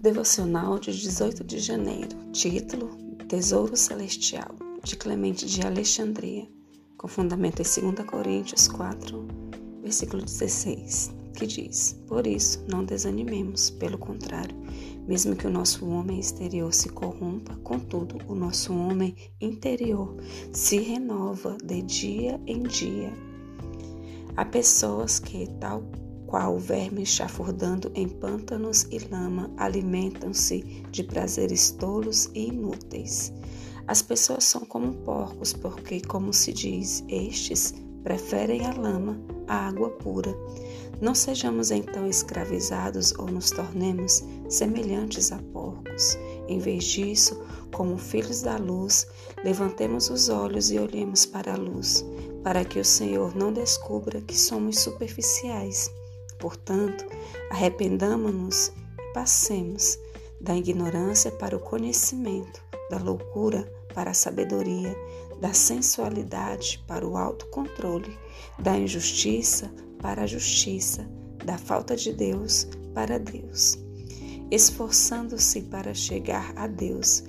Devocional de 18 de janeiro. Título: Tesouro Celestial, de Clemente de Alexandria, com fundamento em 2 Coríntios 4, versículo 16, que diz: Por isso, não desanimemos, pelo contrário, mesmo que o nosso homem exterior se corrompa, contudo, o nosso homem interior se renova de dia em dia. Há pessoas que, tal qual vermes chafurdando em pântanos e lama, alimentam-se de prazeres tolos e inúteis. As pessoas são como porcos, porque, como se diz, estes preferem a lama à água pura. Não sejamos então escravizados ou nos tornemos semelhantes a porcos. Em vez disso, como filhos da luz, levantemos os olhos e olhemos para a luz, para que o Senhor não descubra que somos superficiais Portanto, arrependamo-nos e passemos da ignorância para o conhecimento, da loucura para a sabedoria, da sensualidade para o autocontrole, da injustiça para a justiça, da falta de Deus para Deus. Esforçando-se para chegar a Deus,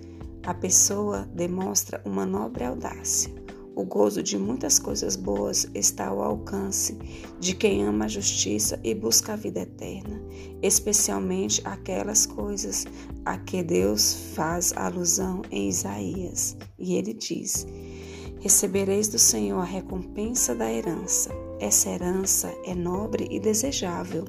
a pessoa demonstra uma nobre audácia o gozo de muitas coisas boas está ao alcance de quem ama a justiça e busca a vida eterna, especialmente aquelas coisas a que Deus faz alusão em Isaías. E ele diz: Recebereis do Senhor a recompensa da herança. Essa herança é nobre e desejável.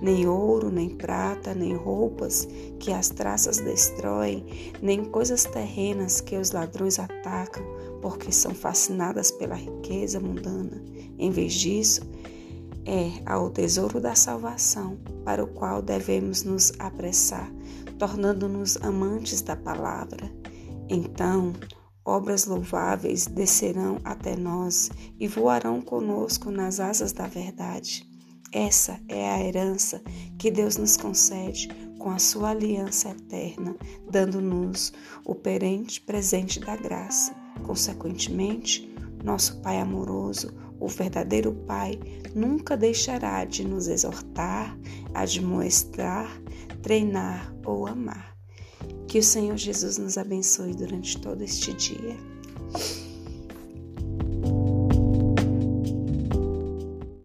Nem ouro, nem prata, nem roupas que as traças destroem, nem coisas terrenas que os ladrões atacam porque são fascinadas pela riqueza mundana. Em vez disso, é ao tesouro da salvação, para o qual devemos nos apressar, tornando-nos amantes da palavra. Então, obras louváveis descerão até nós e voarão conosco nas asas da verdade. Essa é a herança que Deus nos concede com a sua aliança eterna, dando-nos o perente presente da graça. Consequentemente, nosso Pai amoroso, o verdadeiro Pai, nunca deixará de nos exortar, admoestar, treinar ou amar. Que o Senhor Jesus nos abençoe durante todo este dia.